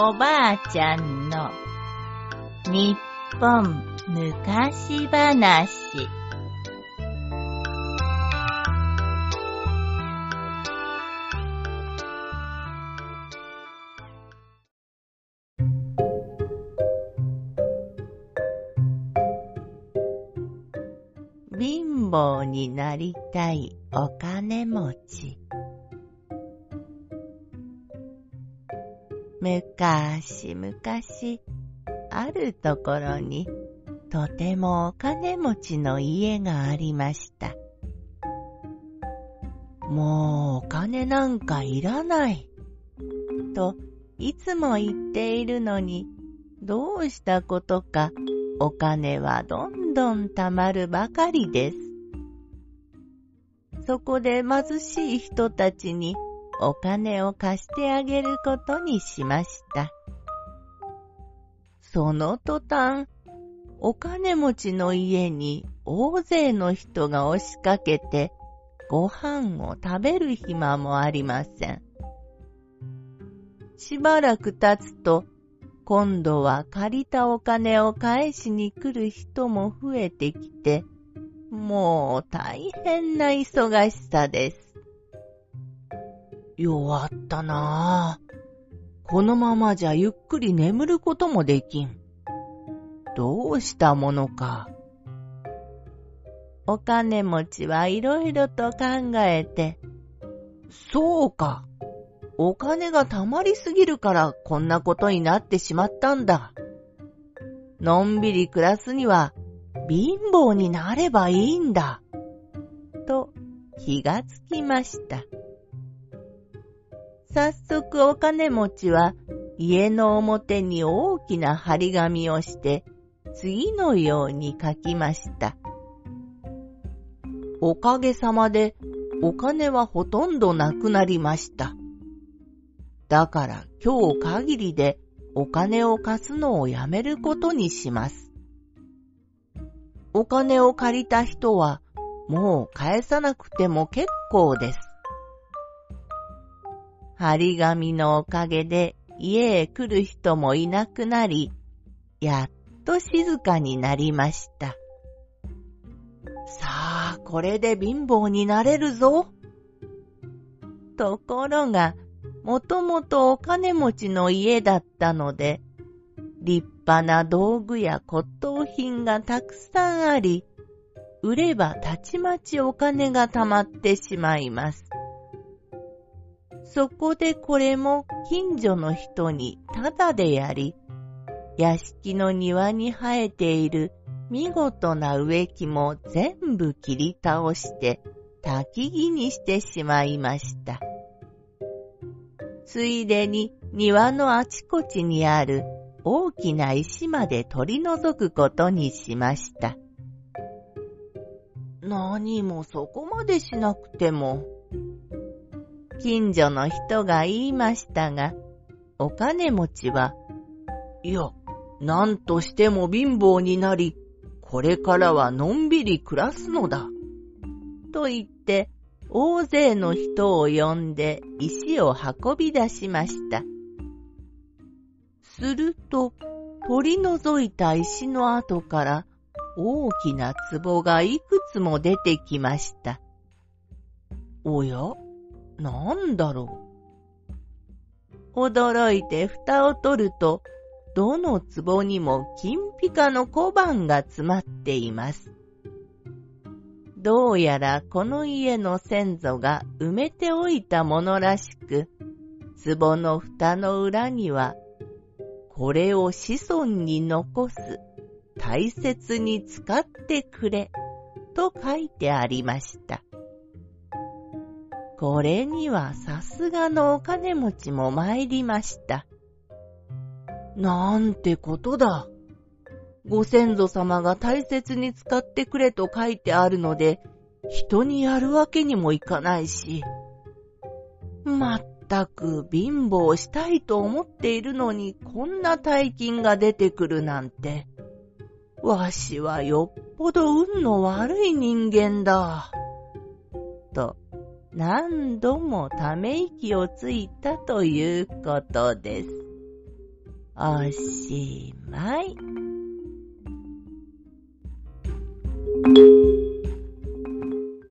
おばあちゃんの日本昔話。貧乏になりたいお金持ち。むかしむかし、あるところに、とてもお金持ちの家がありました。もうお金なんかいらない。と、いつも言っているのに、どうしたことか、お金はどんどん貯まるばかりです。そこで貧しい人たちにお金を貸してあげることにしました。その途端、お金持ちの家に大勢の人が押しかけてご飯を食べる暇もありません。しばらく経つと、今度は借りたお金を返しに来る人も増えてきて、もう大変な忙しさです。弱ったなぁ。このままじゃゆっくり眠ることもできん。どうしたものか。お金持ちはいろいろと考えて、そうか。お金が貯まりすぎるからこんなことになってしまったんだ。のんびり暮らすには貧乏になればいいんだ。と気がつきました。早速お金持ちは家の表に大きな張り紙をして次のように書きました。おかげさまでお金はほとんどなくなりました。だから今日限りでお金を貸すのをやめることにします。お金を借りた人はもう返さなくても結構です。張り紙のおかげで家へ来る人もいなくなり、やっと静かになりました。さあ、これで貧乏になれるぞ。ところが、もともとお金持ちの家だったので、立派な道具や骨董品がたくさんあり、売ればたちまちお金が貯まってしまいます。そこでこれも近所の人にただでやり、屋敷の庭に生えている見事な植木も全部切り倒して焚き木にしてしまいました。ついでに庭のあちこちにある大きな石まで取り除くことにしました。何もそこまでしなくても。近所の人が言いましたが、お金持ちは、いや、なんとしても貧乏になり、これからはのんびり暮らすのだ。と言って、大勢の人を呼んで石を運び出しました。すると、取り除いた石の跡から大きな壺がいくつも出てきました。おや？なんだろう。驚いて蓋を取ると、どの壺にも金ピカの小判が詰まっています。どうやらこの家の先祖が埋めておいたものらしく、壺の蓋の裏には、これを子孫に残す、大切に使ってくれ、と書いてありました。これにはさすがのお金持ちも参りました。なんてことだ。ご先祖様が大切に使ってくれと書いてあるので、人にやるわけにもいかないし。まったく貧乏したいと思っているのにこんな大金が出てくるなんて。わしはよっぽど運の悪い人間だ。と何度もため息をついたということです。おしまい。